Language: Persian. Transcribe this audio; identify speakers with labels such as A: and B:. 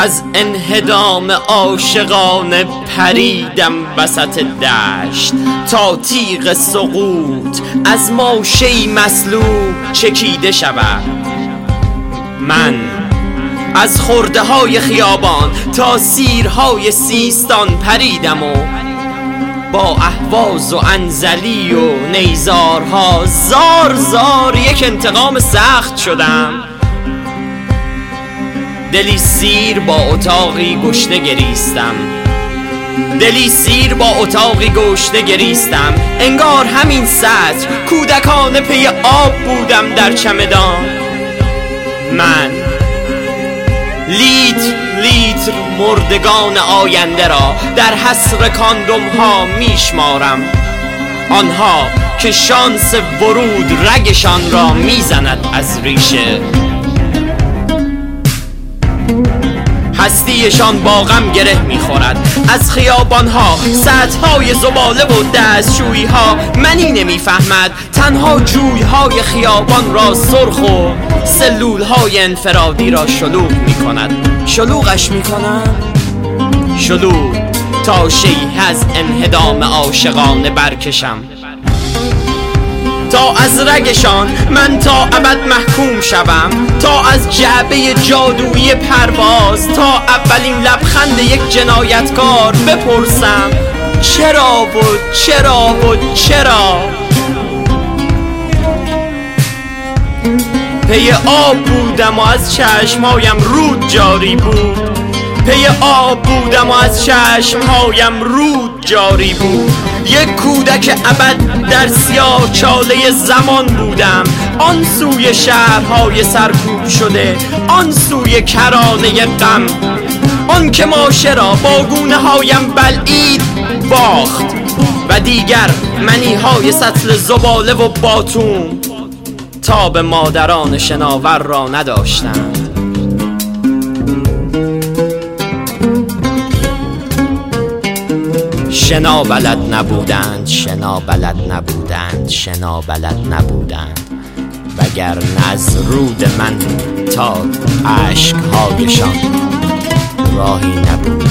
A: از انهدام عاشقانه پریدم وسط دشت تا تیغ سقوط از ماشهی مسلوب چکیده شود. من از خورده های خیابان تا سیرهای سیستان پریدم و با احواز و انزلی و نیزارها زار زار یک انتقام سخت شدم. دلی سیر با اتاقی گشته گریستم. دلی سیر با اتاقی گشته گریستم. انگار همین سطر کودکان پی آب بودم در چمدان. من لیتر لیتر مردگان آینده را در حسر کاندوم ها میشمارم. آنها که شانس ورود رگشان را می‌زند از ریشه. هستیشان با غم گره می‌خورد. از خیابانها های زباله و دستشویی ها منی نمی‌فهمد. تنها جوی های خیابان را سرخ و سلول های انفرادی را شلوغ می‌کند. شلوغش می‌کنم؟ شلوغ. تا شیه از انهدام عاشقانه برکشم. تا از رگشان من تا ابد محکوم شوم تا از جعبه جادویی پرواز تا اولین لبخند یک جنایتکار بپرسم چرا و چرا و چرا؟ پی آب بودم و از چشمهایم رود جاری بود. پی آب بودم و از چشمهایم رود جاری بود. یک کودک ابد در سیاه چاله زمان بودم. آن سوی شهرهای سرکوب شده آن سوی کرانه غم. آن که ماشه را با گونه هایم بلعید باخت و دیگر منی های سطل زباله و باتون تا به مادران شناور را نداشتند. شنا بلد نبودند شنا بلد نبودند شنا بلد نبودند. وگر از رود من تا عشقهایشان راهی نبود.